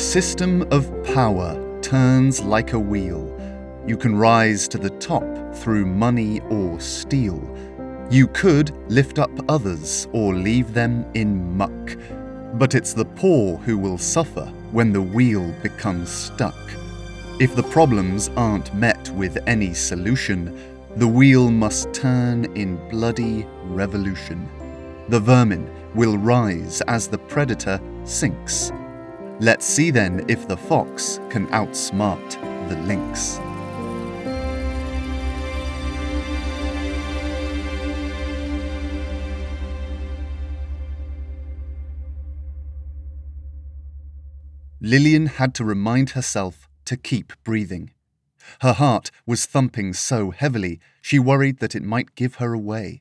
system of power turns like a wheel. You can rise to the top through money or steel. You could lift up others or leave them in muck. But it's the poor who will suffer when the wheel becomes stuck. If the problems aren't met with any solution, the wheel must turn in bloody revolution. The vermin will rise as the predator sinks. Let's see then if the fox can outsmart the lynx. Lillian had to remind herself to keep breathing. Her heart was thumping so heavily she worried that it might give her away.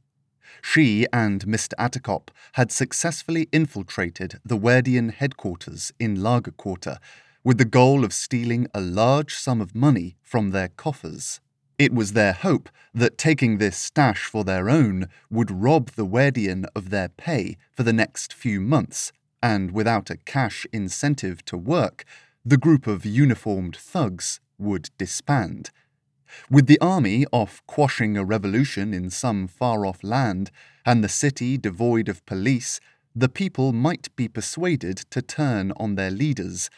She and Mr. Attercop had successfully infiltrated the Werdian headquarters in Lager Quarter with the goal of stealing a large sum of money from their coffers. It was their hope that taking this stash for their own would rob the Werdian of their pay for the next few months, and without a cash incentive to work, the group of uniformed thugs would disband. With the army off quashing a revolution in some far off land, and the city devoid of police, the people might be persuaded to turn on their leaders,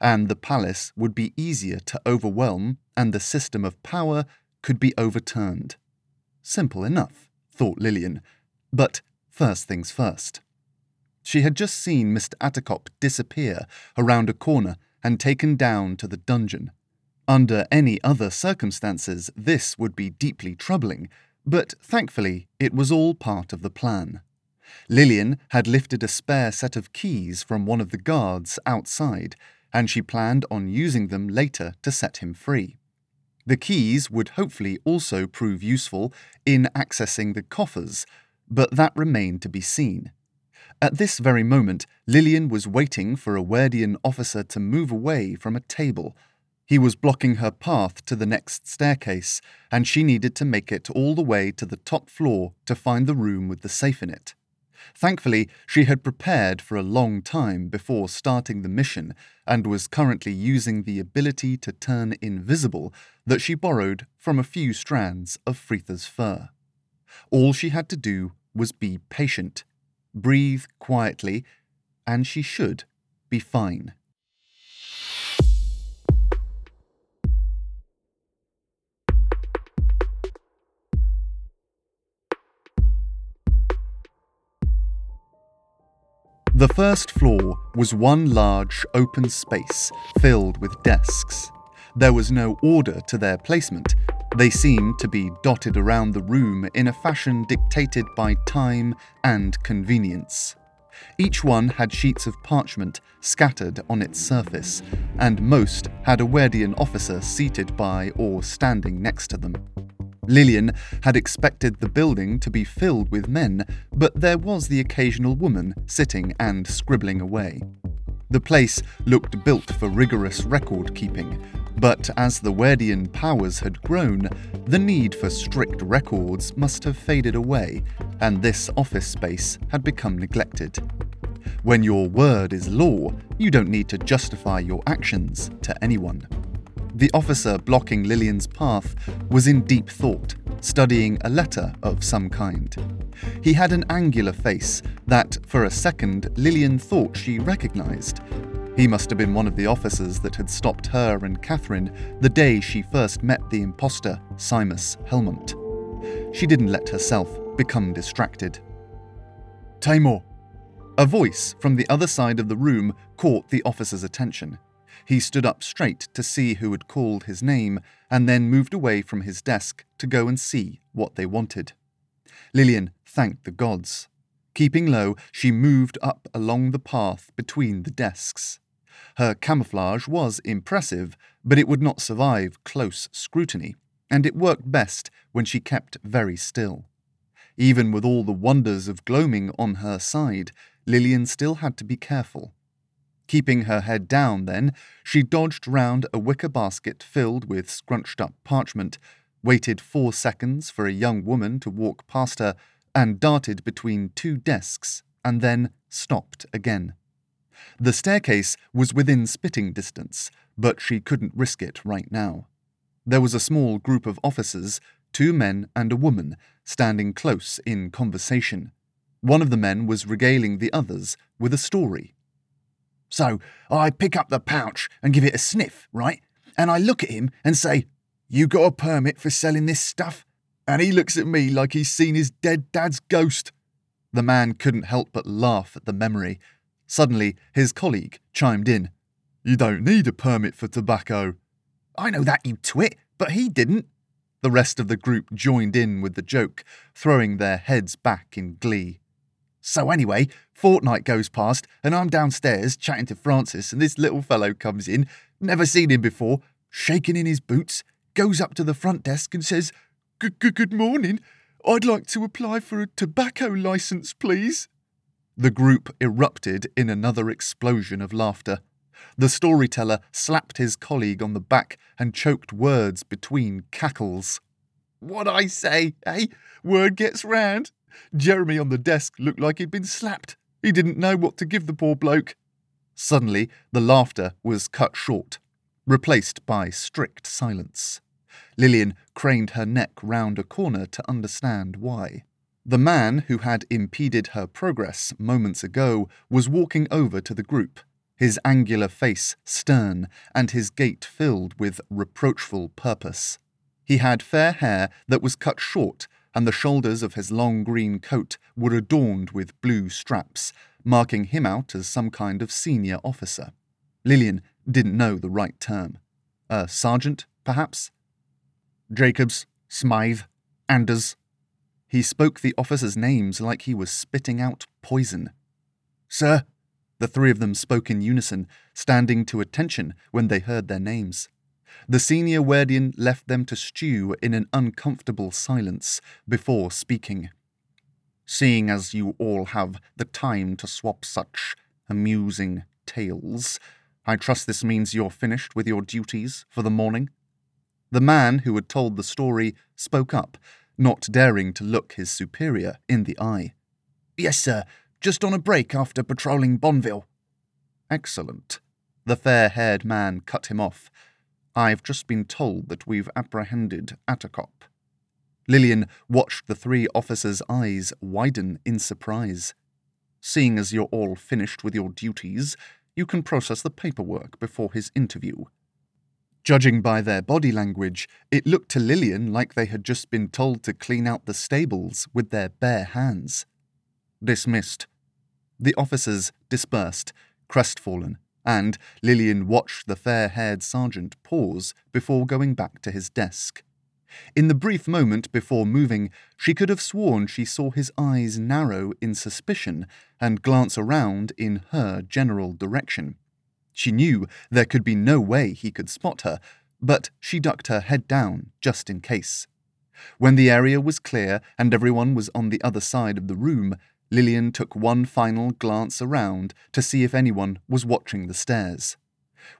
and the palace would be easier to overwhelm, and the system of power could be overturned. Simple enough, thought Lillian, but first things first. She had just seen Mr. Attercop disappear around a corner and taken down to the dungeon. Under any other circumstances, this would be deeply troubling, but thankfully it was all part of the plan. Lillian had lifted a spare set of keys from one of the guards outside, and she planned on using them later to set him free. The keys would hopefully also prove useful in accessing the coffers, but that remained to be seen. At this very moment, Lillian was waiting for a Werdian officer to move away from a table he was blocking her path to the next staircase, and she needed to make it all the way to the top floor to find the room with the safe in it. Thankfully, she had prepared for a long time before starting the mission and was currently using the ability to turn invisible that she borrowed from a few strands of Fritha's fur. All she had to do was be patient, breathe quietly, and she should be fine. The first floor was one large open space filled with desks. There was no order to their placement. They seemed to be dotted around the room in a fashion dictated by time and convenience. Each one had sheets of parchment scattered on its surface, and most had a Werdian officer seated by or standing next to them. Lillian had expected the building to be filled with men, but there was the occasional woman sitting and scribbling away. The place looked built for rigorous record keeping, but as the Werdian powers had grown, the need for strict records must have faded away, and this office space had become neglected. When your word is law, you don't need to justify your actions to anyone. The officer blocking Lillian's path was in deep thought, studying a letter of some kind. He had an angular face that, for a second, Lillian thought she recognized. He must have been one of the officers that had stopped her and Catherine the day she first met the impostor, Simus Helmont. She didn't let herself become distracted. Taimur! A voice from the other side of the room caught the officer's attention. He stood up straight to see who had called his name and then moved away from his desk to go and see what they wanted. Lillian thanked the gods. Keeping low, she moved up along the path between the desks. Her camouflage was impressive, but it would not survive close scrutiny, and it worked best when she kept very still. Even with all the wonders of gloaming on her side, Lillian still had to be careful. Keeping her head down, then, she dodged round a wicker basket filled with scrunched up parchment, waited four seconds for a young woman to walk past her, and darted between two desks, and then stopped again. The staircase was within spitting distance, but she couldn't risk it right now. There was a small group of officers, two men and a woman, standing close in conversation. One of the men was regaling the others with a story. So I pick up the pouch and give it a sniff, right? And I look at him and say, You got a permit for selling this stuff? And he looks at me like he's seen his dead dad's ghost. The man couldn't help but laugh at the memory. Suddenly, his colleague chimed in. You don't need a permit for tobacco. I know that, you twit, but he didn't. The rest of the group joined in with the joke, throwing their heads back in glee. So, anyway, fortnight goes past, and I'm downstairs chatting to Francis, and this little fellow comes in, never seen him before, shaking in his boots, goes up to the front desk and says, Good morning. I'd like to apply for a tobacco license, please. The group erupted in another explosion of laughter. The storyteller slapped his colleague on the back and choked words between cackles. What I say, eh? Word gets round. Jeremy on the desk looked like he'd been slapped. He didn't know what to give the poor bloke. Suddenly, the laughter was cut short, replaced by strict silence. Lillian craned her neck round a corner to understand why. The man who had impeded her progress moments ago was walking over to the group his angular face stern and his gait filled with reproachful purpose. He had fair hair that was cut short, and the shoulders of his long green coat were adorned with blue straps, marking him out as some kind of senior officer. Lillian didn't know the right term. A sergeant, perhaps? Jacobs, Smythe, Anders. He spoke the officers' names like he was spitting out poison. Sir, the three of them spoke in unison, standing to attention when they heard their names. The senior Werdian left them to stew in an uncomfortable silence before speaking. Seeing as you all have the time to swap such amusing tales, I trust this means you're finished with your duties for the morning? The man who had told the story spoke up, not daring to look his superior in the eye. Yes, sir. Just on a break after patrolling Bonville. Excellent. The fair haired man cut him off. I've just been told that we've apprehended Attercop. Lillian watched the three officers' eyes widen in surprise. Seeing as you're all finished with your duties, you can process the paperwork before his interview. Judging by their body language, it looked to Lillian like they had just been told to clean out the stables with their bare hands. Dismissed. The officers dispersed, crestfallen, and Lillian watched the fair haired sergeant pause before going back to his desk. In the brief moment before moving, she could have sworn she saw his eyes narrow in suspicion and glance around in her general direction. She knew there could be no way he could spot her, but she ducked her head down just in case. When the area was clear and everyone was on the other side of the room, Lillian took one final glance around to see if anyone was watching the stairs.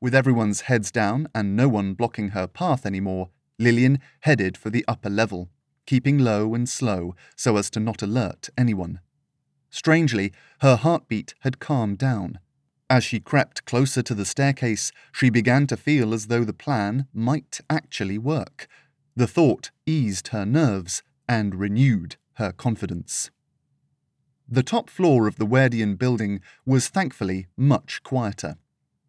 With everyone's heads down and no one blocking her path anymore, Lillian headed for the upper level, keeping low and slow so as to not alert anyone. Strangely, her heartbeat had calmed down. As she crept closer to the staircase, she began to feel as though the plan might actually work. The thought eased her nerves and renewed her confidence. The top floor of the Werdian building was thankfully much quieter.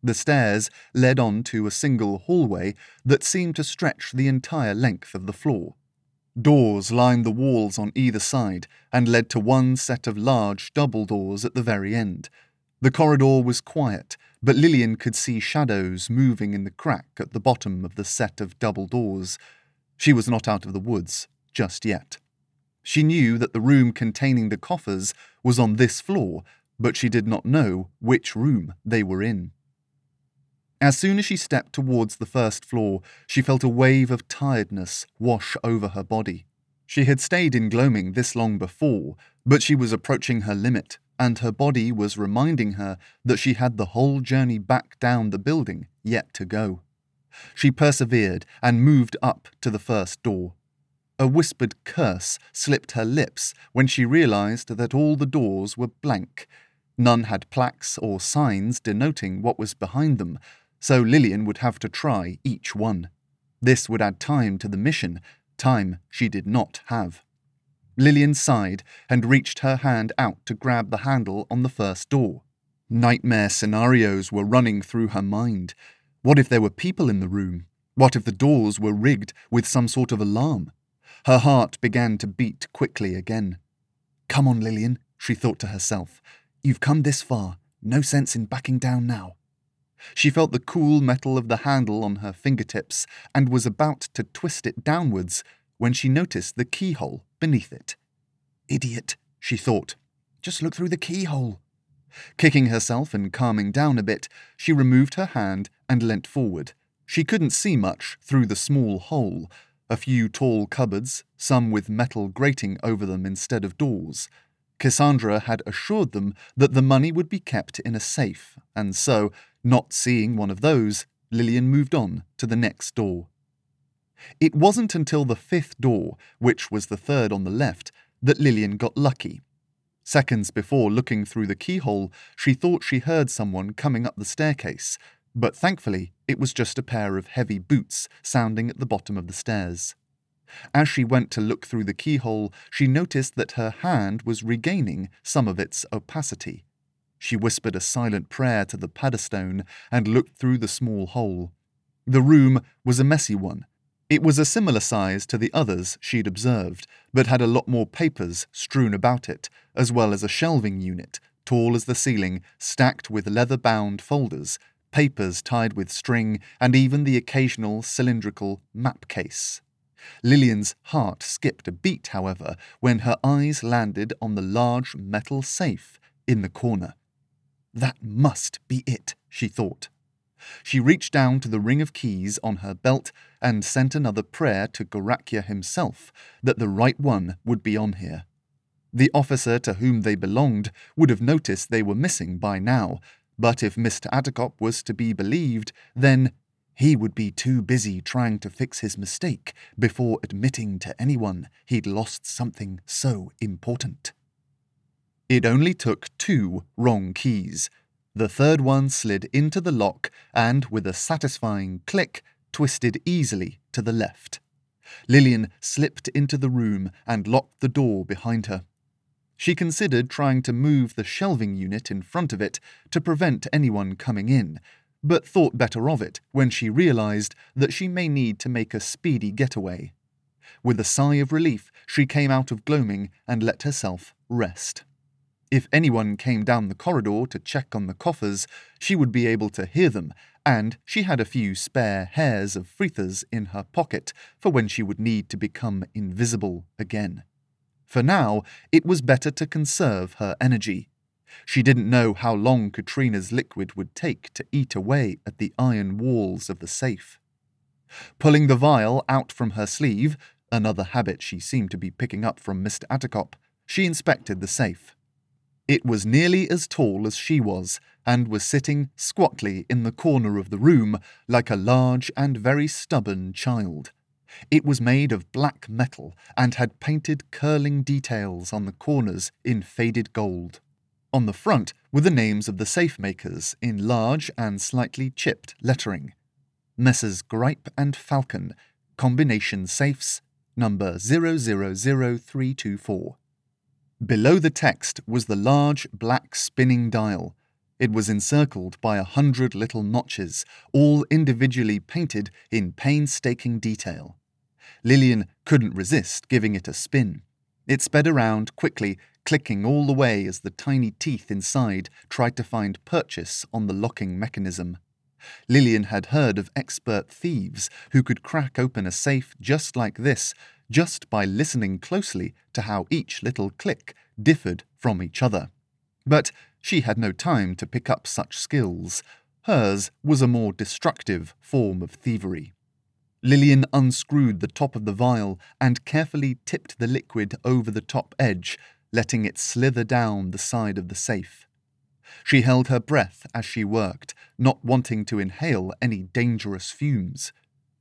The stairs led on to a single hallway that seemed to stretch the entire length of the floor. Doors lined the walls on either side and led to one set of large double doors at the very end. The corridor was quiet, but Lillian could see shadows moving in the crack at the bottom of the set of double doors. She was not out of the woods just yet. She knew that the room containing the coffers was on this floor, but she did not know which room they were in. As soon as she stepped towards the first floor, she felt a wave of tiredness wash over her body. She had stayed in gloaming this long before, but she was approaching her limit, and her body was reminding her that she had the whole journey back down the building yet to go. She persevered and moved up to the first door. A whispered curse slipped her lips when she realized that all the doors were blank. None had plaques or signs denoting what was behind them, so Lillian would have to try each one. This would add time to the mission, time she did not have. Lillian sighed and reached her hand out to grab the handle on the first door. Nightmare scenarios were running through her mind. What if there were people in the room? What if the doors were rigged with some sort of alarm? Her heart began to beat quickly again. Come on, Lillian, she thought to herself. You've come this far. No sense in backing down now. She felt the cool metal of the handle on her fingertips and was about to twist it downwards when she noticed the keyhole beneath it. Idiot, she thought. Just look through the keyhole. Kicking herself and calming down a bit, she removed her hand and leant forward. She couldn't see much through the small hole, a few tall cupboards, some with metal grating over them instead of doors. Cassandra had assured them that the money would be kept in a safe, and so, not seeing one of those, Lillian moved on to the next door. It wasn't until the fifth door, which was the third on the left, that Lillian got lucky. Seconds before looking through the keyhole, she thought she heard someone coming up the staircase, but thankfully it was just a pair of heavy boots sounding at the bottom of the stairs. As she went to look through the keyhole, she noticed that her hand was regaining some of its opacity. She whispered a silent prayer to the paddestone and looked through the small hole. The room was a messy one. It was a similar size to the others she'd observed, but had a lot more papers strewn about it, as well as a shelving unit, tall as the ceiling, stacked with leather bound folders, papers tied with string, and even the occasional cylindrical map case. Lillian's heart skipped a beat, however, when her eyes landed on the large metal safe in the corner. That must be it, she thought. She reached down to the ring of keys on her belt and sent another prayer to Gorakhya himself that the right one would be on here. The officer to whom they belonged would have noticed they were missing by now, but if Mr. Attercop was to be believed, then he would be too busy trying to fix his mistake before admitting to anyone he'd lost something so important. It only took two wrong keys. The third one slid into the lock and, with a satisfying click, twisted easily to the left. Lillian slipped into the room and locked the door behind her. She considered trying to move the shelving unit in front of it to prevent anyone coming in, but thought better of it when she realized that she may need to make a speedy getaway. With a sigh of relief, she came out of gloaming and let herself rest. If anyone came down the corridor to check on the coffers, she would be able to hear them, and she had a few spare hairs of Fritha's in her pocket for when she would need to become invisible again. For now, it was better to conserve her energy. She didn't know how long Katrina's liquid would take to eat away at the iron walls of the safe. Pulling the vial out from her sleeve, another habit she seemed to be picking up from Mr. Attercop, she inspected the safe. It was nearly as tall as she was, and was sitting squatly in the corner of the room like a large and very stubborn child. It was made of black metal and had painted curling details on the corners in faded gold. On the front were the names of the safe makers in large and slightly chipped lettering. Messrs. Gripe and Falcon, Combination Safes, number 000324. Below the text was the large black spinning dial. It was encircled by a hundred little notches, all individually painted in painstaking detail. Lillian couldn't resist giving it a spin. It sped around quickly, clicking all the way as the tiny teeth inside tried to find purchase on the locking mechanism. Lillian had heard of expert thieves who could crack open a safe just like this just by listening closely to how each little click differed from each other. But she had no time to pick up such skills. Hers was a more destructive form of thievery. Lillian unscrewed the top of the vial and carefully tipped the liquid over the top edge, letting it slither down the side of the safe. She held her breath as she worked, not wanting to inhale any dangerous fumes.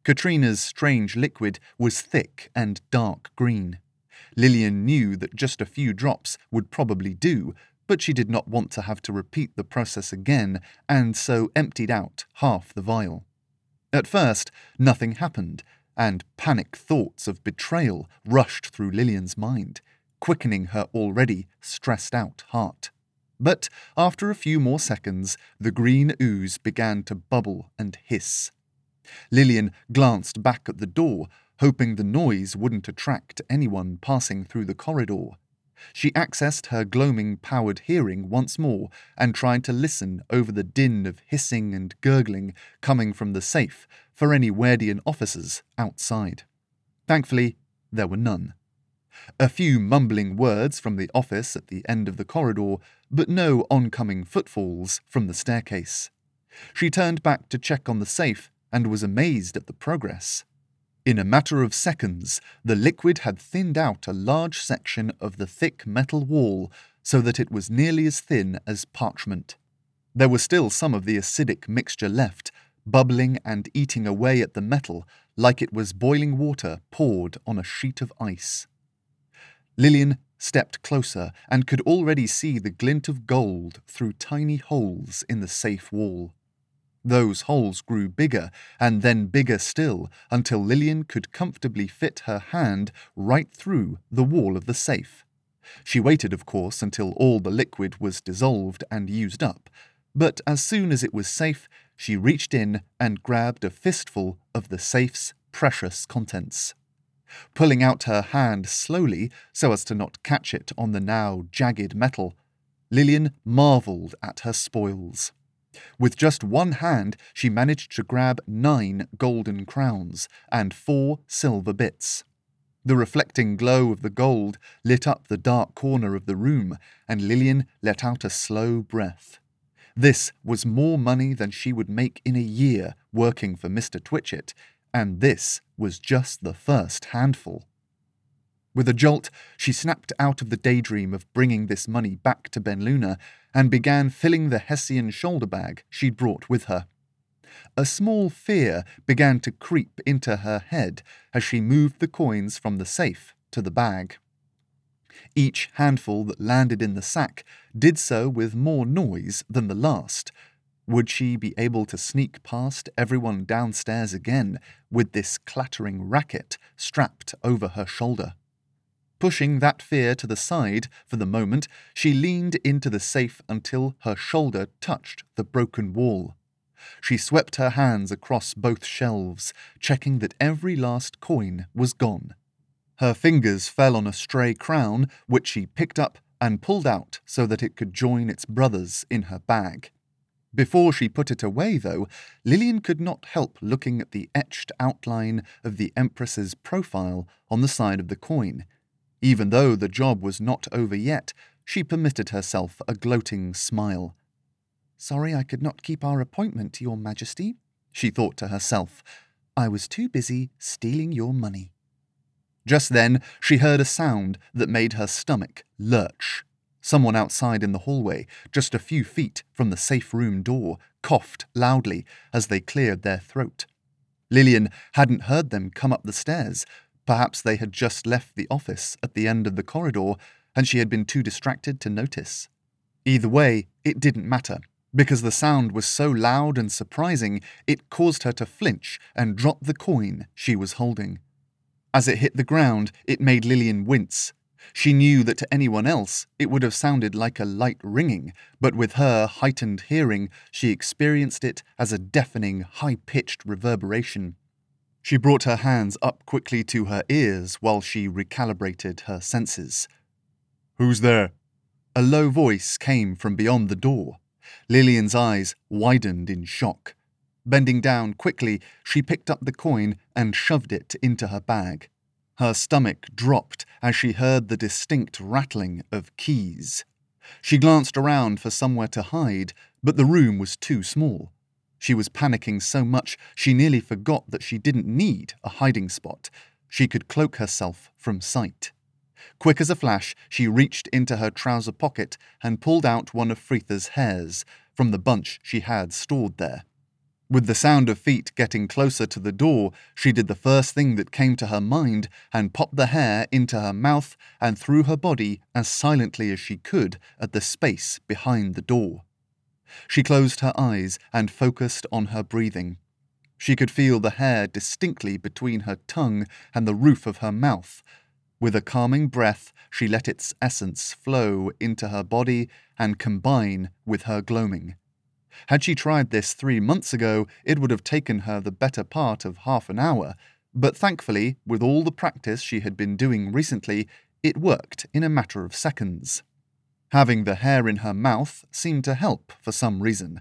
Katrina's strange liquid was thick and dark green. Lillian knew that just a few drops would probably do, but she did not want to have to repeat the process again, and so emptied out half the vial. At first, nothing happened, and panic thoughts of betrayal rushed through Lillian's mind, quickening her already stressed out heart. But after a few more seconds, the green ooze began to bubble and hiss. Lillian glanced back at the door, hoping the noise wouldn't attract anyone passing through the corridor. She accessed her gloaming powered hearing once more and tried to listen over the din of hissing and gurgling coming from the safe for any Werdian officers outside. Thankfully, there were none. A few mumbling words from the office at the end of the corridor, but no oncoming footfalls from the staircase. She turned back to check on the safe and was amazed at the progress. In a matter of seconds, the liquid had thinned out a large section of the thick metal wall so that it was nearly as thin as parchment. There was still some of the acidic mixture left, bubbling and eating away at the metal like it was boiling water poured on a sheet of ice. Lillian stepped closer and could already see the glint of gold through tiny holes in the safe wall. Those holes grew bigger and then bigger still until Lillian could comfortably fit her hand right through the wall of the safe. She waited, of course, until all the liquid was dissolved and used up, but as soon as it was safe, she reached in and grabbed a fistful of the safe's precious contents. Pulling out her hand slowly so as to not catch it on the now jagged metal, Lillian marvelled at her spoils. With just one hand, she managed to grab nine golden crowns and four silver bits. The reflecting glow of the gold lit up the dark corner of the room, and Lillian let out a slow breath. This was more money than she would make in a year working for Mr. Twitchett, and this was just the first handful. With a jolt, she snapped out of the daydream of bringing this money back to Ben Luna and began filling the Hessian shoulder bag she'd brought with her. A small fear began to creep into her head as she moved the coins from the safe to the bag. Each handful that landed in the sack did so with more noise than the last. Would she be able to sneak past everyone downstairs again with this clattering racket strapped over her shoulder? Pushing that fear to the side for the moment, she leaned into the safe until her shoulder touched the broken wall. She swept her hands across both shelves, checking that every last coin was gone. Her fingers fell on a stray crown, which she picked up and pulled out so that it could join its brothers in her bag. Before she put it away, though, Lillian could not help looking at the etched outline of the Empress's profile on the side of the coin. Even though the job was not over yet, she permitted herself a gloating smile. Sorry I could not keep our appointment, Your Majesty, she thought to herself. I was too busy stealing your money. Just then, she heard a sound that made her stomach lurch. Someone outside in the hallway, just a few feet from the safe room door, coughed loudly as they cleared their throat. Lillian hadn't heard them come up the stairs, Perhaps they had just left the office at the end of the corridor and she had been too distracted to notice. Either way, it didn't matter, because the sound was so loud and surprising it caused her to flinch and drop the coin she was holding. As it hit the ground, it made Lillian wince. She knew that to anyone else it would have sounded like a light ringing, but with her heightened hearing, she experienced it as a deafening, high pitched reverberation. She brought her hands up quickly to her ears while she recalibrated her senses. Who's there? A low voice came from beyond the door. Lillian's eyes widened in shock. Bending down quickly, she picked up the coin and shoved it into her bag. Her stomach dropped as she heard the distinct rattling of keys. She glanced around for somewhere to hide, but the room was too small. She was panicking so much she nearly forgot that she didn't need a hiding spot. She could cloak herself from sight. Quick as a flash, she reached into her trouser pocket and pulled out one of Fritha's hairs from the bunch she had stored there. With the sound of feet getting closer to the door, she did the first thing that came to her mind and popped the hair into her mouth and through her body as silently as she could at the space behind the door. She closed her eyes and focused on her breathing. She could feel the hair distinctly between her tongue and the roof of her mouth. With a calming breath, she let its essence flow into her body and combine with her gloaming. Had she tried this three months ago, it would have taken her the better part of half an hour, but thankfully, with all the practice she had been doing recently, it worked in a matter of seconds. Having the hair in her mouth seemed to help for some reason.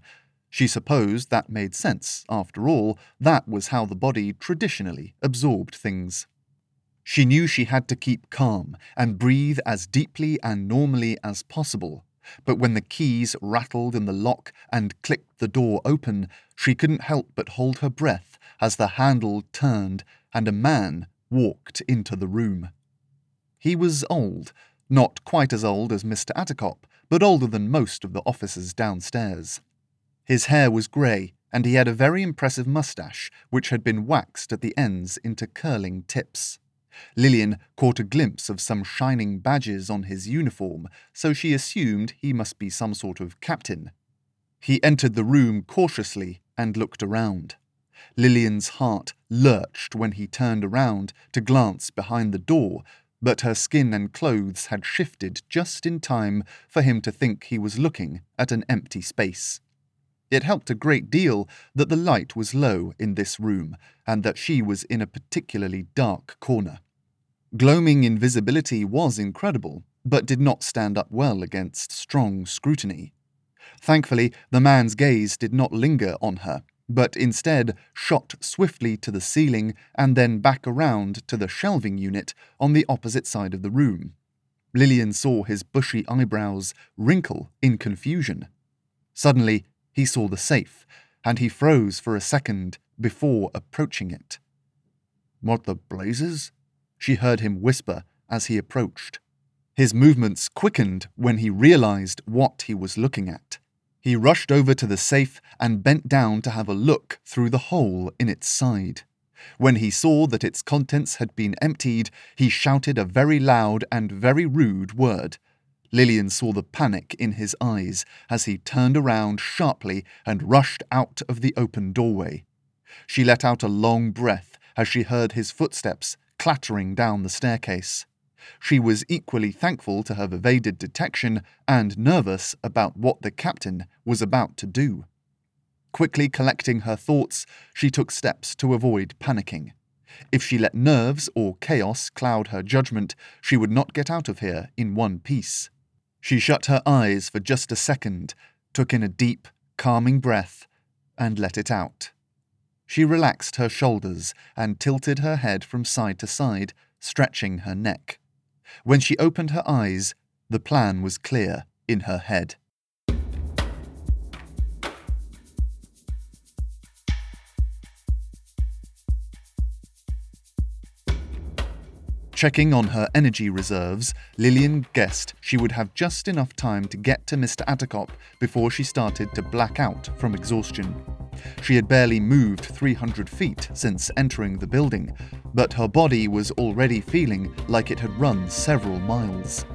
She supposed that made sense. After all, that was how the body traditionally absorbed things. She knew she had to keep calm and breathe as deeply and normally as possible, but when the keys rattled in the lock and clicked the door open, she couldn't help but hold her breath as the handle turned and a man walked into the room. He was old, not quite as old as Mr. Attercop, but older than most of the officers downstairs. His hair was grey, and he had a very impressive moustache, which had been waxed at the ends into curling tips. Lillian caught a glimpse of some shining badges on his uniform, so she assumed he must be some sort of captain. He entered the room cautiously and looked around. Lillian's heart lurched when he turned around to glance behind the door, but her skin and clothes had shifted just in time for him to think he was looking at an empty space. It helped a great deal that the light was low in this room and that she was in a particularly dark corner. Gloaming invisibility was incredible, but did not stand up well against strong scrutiny. Thankfully, the man's gaze did not linger on her, but instead shot swiftly to the ceiling and then back around to the shelving unit on the opposite side of the room. Lillian saw his bushy eyebrows wrinkle in confusion. Suddenly, he saw the safe, and he froze for a second before approaching it. What the blazes? she heard him whisper as he approached. His movements quickened when he realized what he was looking at. He rushed over to the safe and bent down to have a look through the hole in its side. When he saw that its contents had been emptied, he shouted a very loud and very rude word. Lillian saw the panic in his eyes as he turned around sharply and rushed out of the open doorway. She let out a long breath as she heard his footsteps clattering down the staircase. She was equally thankful to have evaded detection and nervous about what the captain was about to do. Quickly collecting her thoughts, she took steps to avoid panicking. If she let nerves or chaos cloud her judgment, she would not get out of here in one piece. She shut her eyes for just a second, took in a deep, calming breath, and let it out. She relaxed her shoulders and tilted her head from side to side, stretching her neck. When she opened her eyes, the plan was clear in her head. Checking on her energy reserves, Lillian guessed she would have just enough time to get to Mr. Attercop before she started to black out from exhaustion. She had barely moved 300 feet since entering the building, but her body was already feeling like it had run several miles.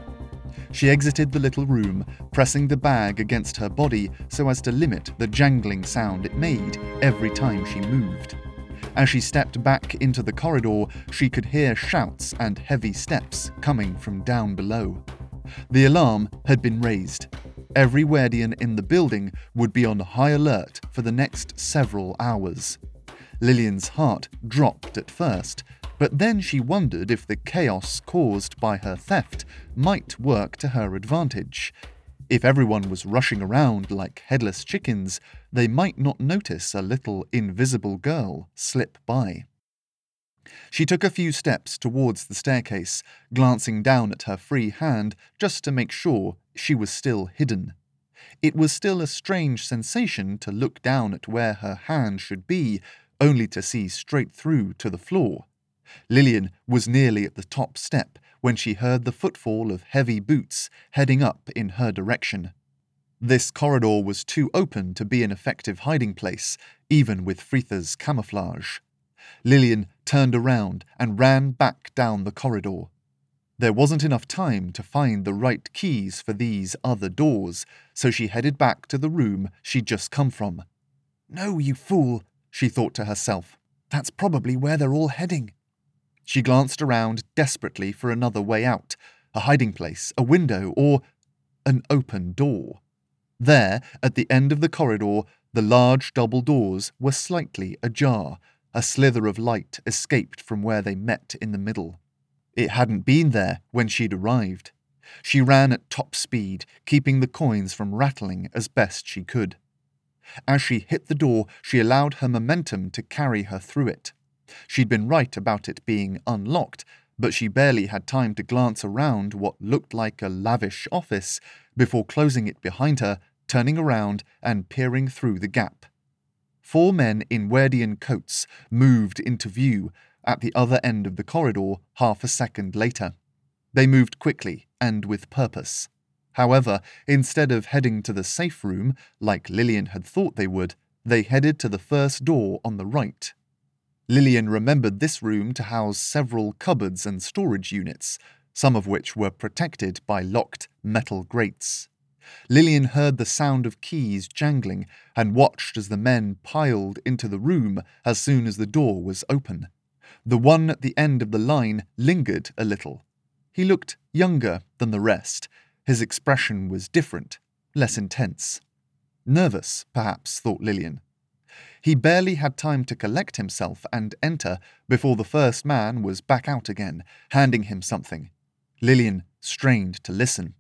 She exited the little room, pressing the bag against her body so as to limit the jangling sound it made every time she moved. As she stepped back into the corridor, she could hear shouts and heavy steps coming from down below. The alarm had been raised. Every Werdian in the building would be on high alert for the next several hours. Lillian's heart dropped at first, but then she wondered if the chaos caused by her theft might work to her advantage. If everyone was rushing around like headless chickens, they might not notice a little invisible girl slip by. She took a few steps towards the staircase, glancing down at her free hand just to make sure she was still hidden. It was still a strange sensation to look down at where her hand should be, only to see straight through to the floor. Lillian was nearly at the top step when she heard the footfall of heavy boots heading up in her direction. This corridor was too open to be an effective hiding place, even with Fritha's camouflage. Lillian turned around and ran back down the corridor. There wasn't enough time to find the right keys for these other doors, so she headed back to the room she'd just come from. No, you fool, she thought to herself. That's probably where they're all heading. She glanced around desperately for another way out, a hiding place, a window, or an open door. There, at the end of the corridor, the large double doors were slightly ajar. A slither of light escaped from where they met in the middle. It hadn't been there when she'd arrived. She ran at top speed, keeping the coins from rattling as best she could. As she hit the door, she allowed her momentum to carry her through it. She'd been right about it being unlocked, but she barely had time to glance around what looked like a lavish office before closing it behind her, turning around and peering through the gap. Four men in Werdian coats moved into view at the other end of the corridor half a second later. They moved quickly and with purpose. However, instead of heading to the safe room, like Lillian had thought they would, they headed to the first door on the right. Lillian remembered this room to house several cupboards and storage units, some of which were protected by locked metal grates. Lillian heard the sound of keys jangling and watched as the men piled into the room as soon as the door was open. The one at the end of the line lingered a little. He looked younger than the rest. His expression was different, less intense. Nervous, perhaps, thought Lillian. He barely had time to collect himself and enter before the first man was back out again, handing him something. Lillian strained to listen.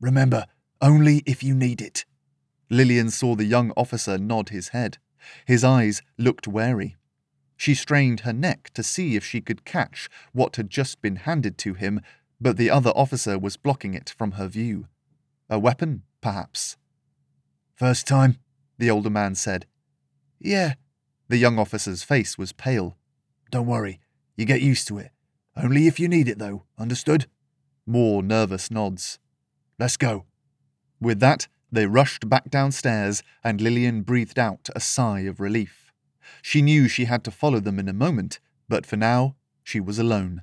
Remember, only if you need it. Lillian saw the young officer nod his head. His eyes looked wary. She strained her neck to see if she could catch what had just been handed to him, but the other officer was blocking it from her view. A weapon, perhaps. First time, the older man said. Yeah. The young officer's face was pale. Don't worry, you get used to it. Only if you need it, though, understood? More nervous nods. Let's go. With that, they rushed back downstairs, and Lillian breathed out a sigh of relief. She knew she had to follow them in a moment, but for now, she was alone.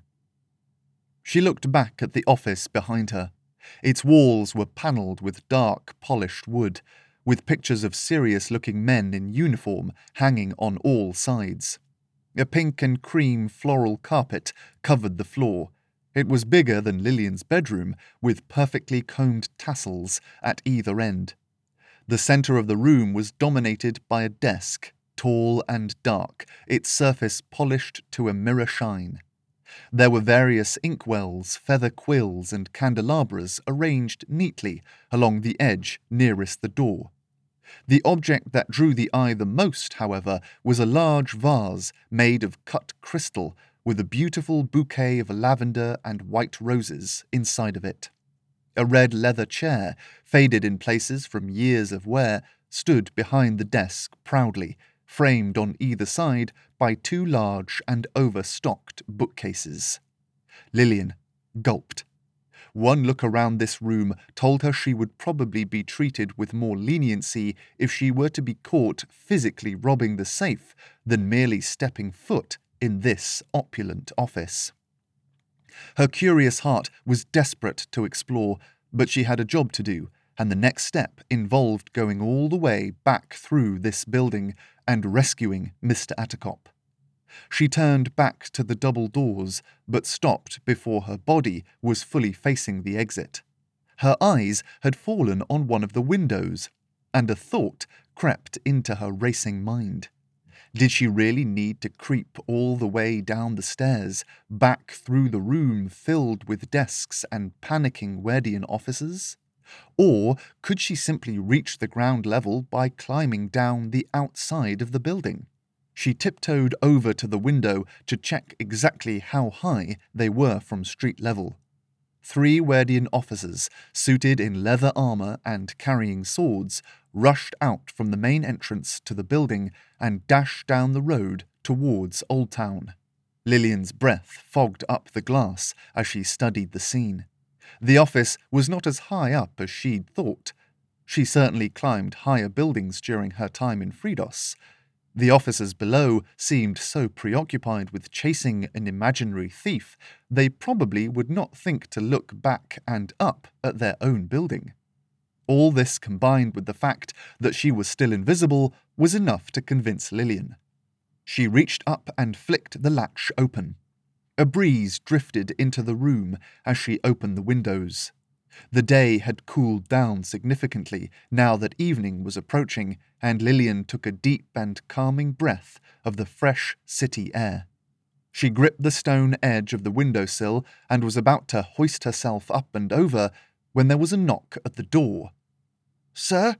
She looked back at the office behind her. Its walls were panelled with dark, polished wood, with pictures of serious looking men in uniform hanging on all sides. A pink and cream floral carpet covered the floor. It was bigger than Lillian's bedroom, with perfectly combed tassels at either end. The centre of the room was dominated by a desk, tall and dark, its surface polished to a mirror shine. There were various inkwells, feather quills, and candelabras arranged neatly along the edge nearest the door. The object that drew the eye the most, however, was a large vase made of cut crystal with a beautiful bouquet of lavender and white roses inside of it. A red leather chair, faded in places from years of wear, stood behind the desk proudly, framed on either side by two large and overstocked bookcases. Lillian gulped. One look around this room told her she would probably be treated with more leniency if she were to be caught physically robbing the safe than merely stepping foot in this opulent office. Her curious heart was desperate to explore, but she had a job to do, and the next step involved going all the way back through this building and rescuing Mr. Attercop. She turned back to the double doors, but stopped before her body was fully facing the exit. Her eyes had fallen on one of the windows, and a thought crept into her racing mind. Did she really need to creep all the way down the stairs, back through the room filled with desks and panicking Werdian officers? Or could she simply reach the ground level by climbing down the outside of the building? She tiptoed over to the window to check exactly how high they were from street level. Three Werdian officers, suited in leather armour and carrying swords, rushed out from the main entrance to the building and dashed down the road towards Old Town. Lillian's breath fogged up the glass as she studied the scene. The office was not as high up as she'd thought. She certainly climbed higher buildings during her time in Fridos. The officers below seemed so preoccupied with chasing an imaginary thief, they probably would not think to look back and up at their own building. All this combined with the fact that she was still invisible was enough to convince Lillian. She reached up and flicked the latch open. A breeze drifted into the room as she opened the windows. The day had cooled down significantly now that evening was approaching, and Lillian took a deep and calming breath of the fresh city air. She gripped the stone edge of the window sill and was about to hoist herself up and over when there was a knock at the door. Sir?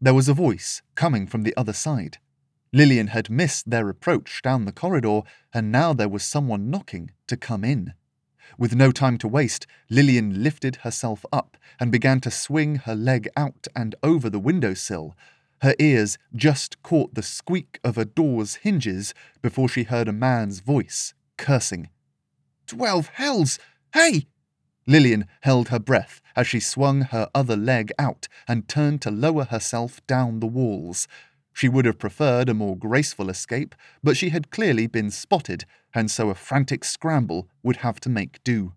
There was a voice coming from the other side. Lillian had missed their approach down the corridor, and now there was someone knocking to come in. With no time to waste, Lillian lifted herself up and began to swing her leg out and over the window sill. Her ears just caught the squeak of a door's hinges before she heard a man's voice cursing. Twelve hells! Hey! Lillian held her breath as she swung her other leg out and turned to lower herself down the walls. She would have preferred a more graceful escape, but she had clearly been spotted, and so a frantic scramble would have to make do.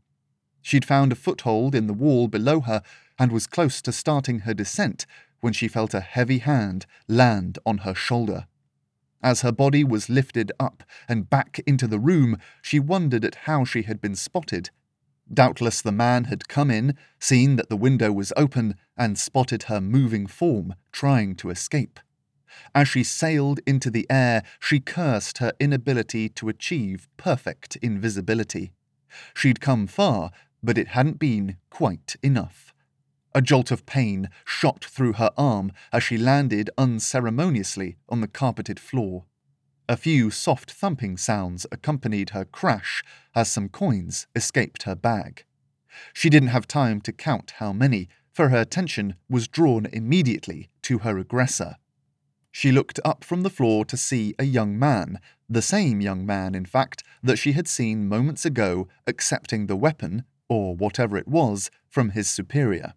She'd found a foothold in the wall below her and was close to starting her descent when she felt a heavy hand land on her shoulder. As her body was lifted up and back into the room, she wondered at how she had been spotted. Doubtless the man had come in, seen that the window was open, and spotted her moving form trying to escape. As she sailed into the air, she cursed her inability to achieve perfect invisibility. She'd come far, but it hadn't been quite enough. A jolt of pain shot through her arm as she landed unceremoniously on the carpeted floor. A few soft thumping sounds accompanied her crash as some coins escaped her bag. She didn't have time to count how many, for her attention was drawn immediately to her aggressor. She looked up from the floor to see a young man, the same young man, in fact, that she had seen moments ago accepting the weapon, or whatever it was, from his superior.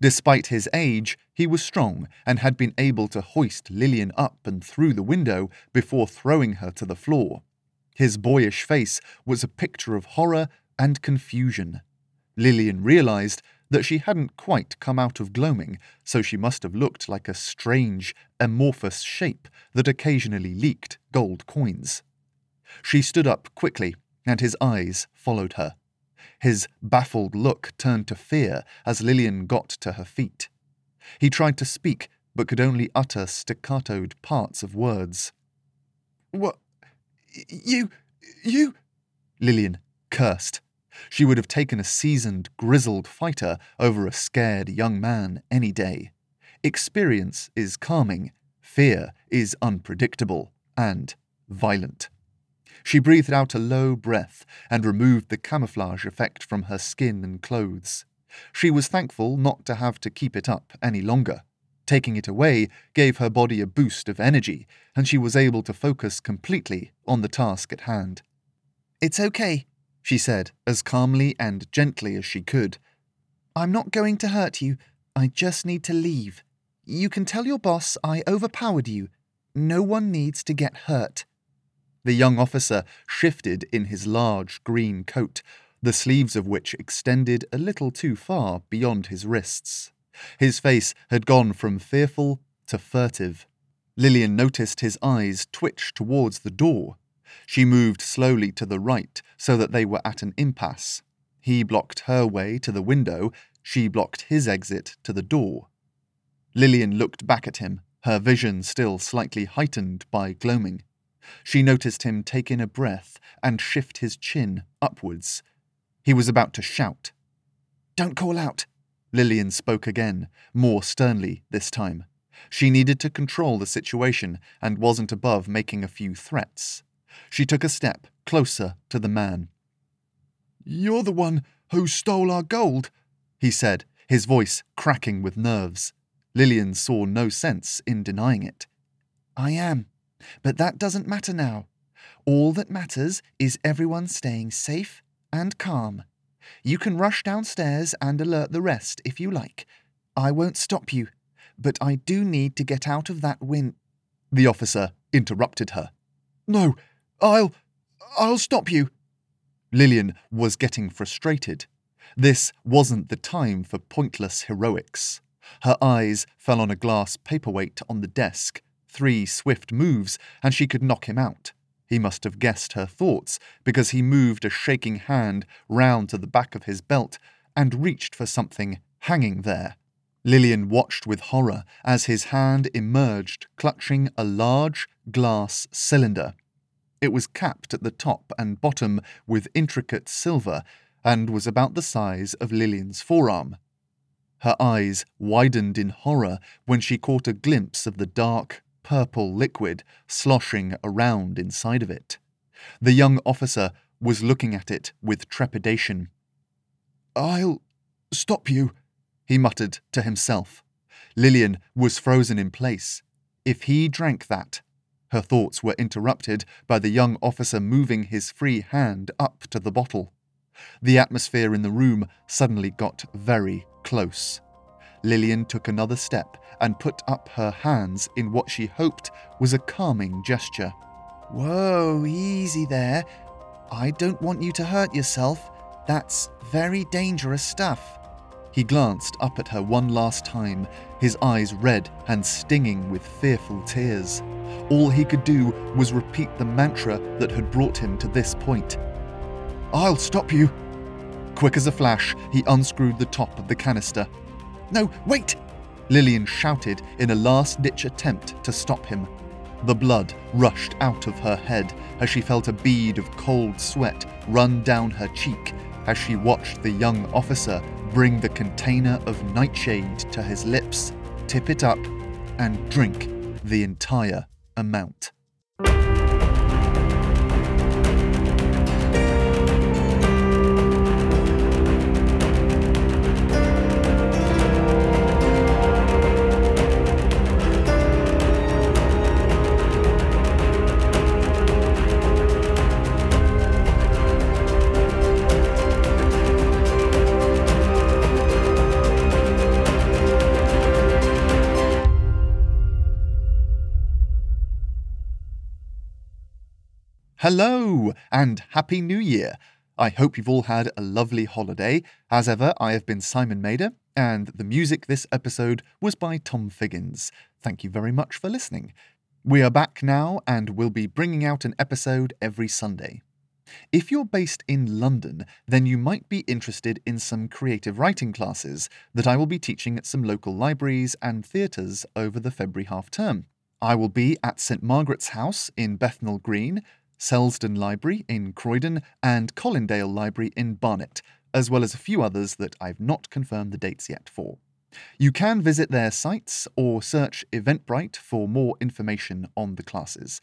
Despite his age, he was strong and had been able to hoist Lillian up and through the window before throwing her to the floor. His boyish face was a picture of horror and confusion. Lillian realized that she hadn't quite come out of gloaming, so she must have looked like a strange, amorphous shape that occasionally leaked gold coins. She stood up quickly, and his eyes followed her. His baffled look turned to fear as Lillian got to her feet. He tried to speak, but could only utter staccatoed parts of words. What? You. you. Lillian cursed she would have taken a seasoned, grizzled fighter over a scared young man any day. Experience is calming, fear is unpredictable and violent. She breathed out a low breath and removed the camouflage effect from her skin and clothes. She was thankful not to have to keep it up any longer. Taking it away gave her body a boost of energy, and she was able to focus completely on the task at hand. It's okay, she said, as calmly and gently as she could. I'm not going to hurt you. I just need to leave. You can tell your boss I overpowered you. No one needs to get hurt. The young officer shifted in his large green coat, the sleeves of which extended a little too far beyond his wrists. His face had gone from fearful to furtive. Lillian noticed his eyes twitch towards the door she moved slowly to the right so that they were at an impasse. He blocked her way to the window, she blocked his exit to the door. Lillian looked back at him, her vision still slightly heightened by gloaming. She noticed him take in a breath and shift his chin upwards. He was about to shout. Don't call out! Lillian spoke again, more sternly this time. She needed to control the situation and wasn't above making a few threats. She took a step closer to the man. You're the one who stole our gold, he said, his voice cracking with nerves. Lillian saw no sense in denying it. I am, but that doesn't matter now. All that matters is everyone staying safe and calm. You can rush downstairs and alert the rest if you like. I won't stop you. but I do need to get out of that win. The officer interrupted her. No, I'll. I'll stop you. Lillian was getting frustrated. This wasn't the time for pointless heroics. Her eyes fell on a glass paperweight on the desk. Three swift moves, and she could knock him out. He must have guessed her thoughts, because he moved a shaking hand round to the back of his belt and reached for something hanging there. Lillian watched with horror as his hand emerged, clutching a large glass cylinder. It was capped at the top and bottom with intricate silver and was about the size of Lillian's forearm. Her eyes widened in horror when she caught a glimpse of the dark, purple liquid sloshing around inside of it. The young officer was looking at it with trepidation. I'll stop you, he muttered to himself. Lillian was frozen in place. If he drank that, her thoughts were interrupted by the young officer moving his free hand up to the bottle. The atmosphere in the room suddenly got very close. Lillian took another step and put up her hands in what she hoped was a calming gesture. Whoa, easy there. I don't want you to hurt yourself. That's very dangerous stuff. He glanced up at her one last time, his eyes red and stinging with fearful tears. All he could do was repeat the mantra that had brought him to this point. I'll stop you. Quick as a flash, he unscrewed the top of the canister. No, wait! Lillian shouted in a last ditch attempt to stop him. The blood rushed out of her head as she felt a bead of cold sweat run down her cheek as she watched the young officer bring the container of nightshade to his lips, tip it up, and drink the entire amount. Hello and Happy New Year! I hope you've all had a lovely holiday. As ever, I have been Simon Mader, and the music this episode was by Tom Figgins. Thank you very much for listening. We are back now and we'll be bringing out an episode every Sunday. If you're based in London, then you might be interested in some creative writing classes that I will be teaching at some local libraries and theatres over the February half term. I will be at St Margaret's House in Bethnal Green Selsdon Library in Croydon, and Colindale Library in Barnet, as well as a few others that I've not confirmed the dates yet for. You can visit their sites or search Eventbrite for more information on the classes.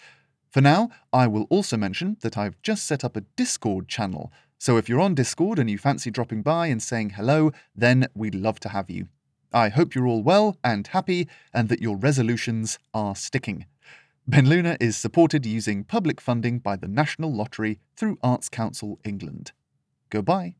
For now, I will also mention that I've just set up a Discord channel, so if you're on Discord and you fancy dropping by and saying hello, then we'd love to have you. I hope you're all well and happy and that your resolutions are sticking. BenLuna is supported using public funding by the National Lottery through Arts Council England. Goodbye.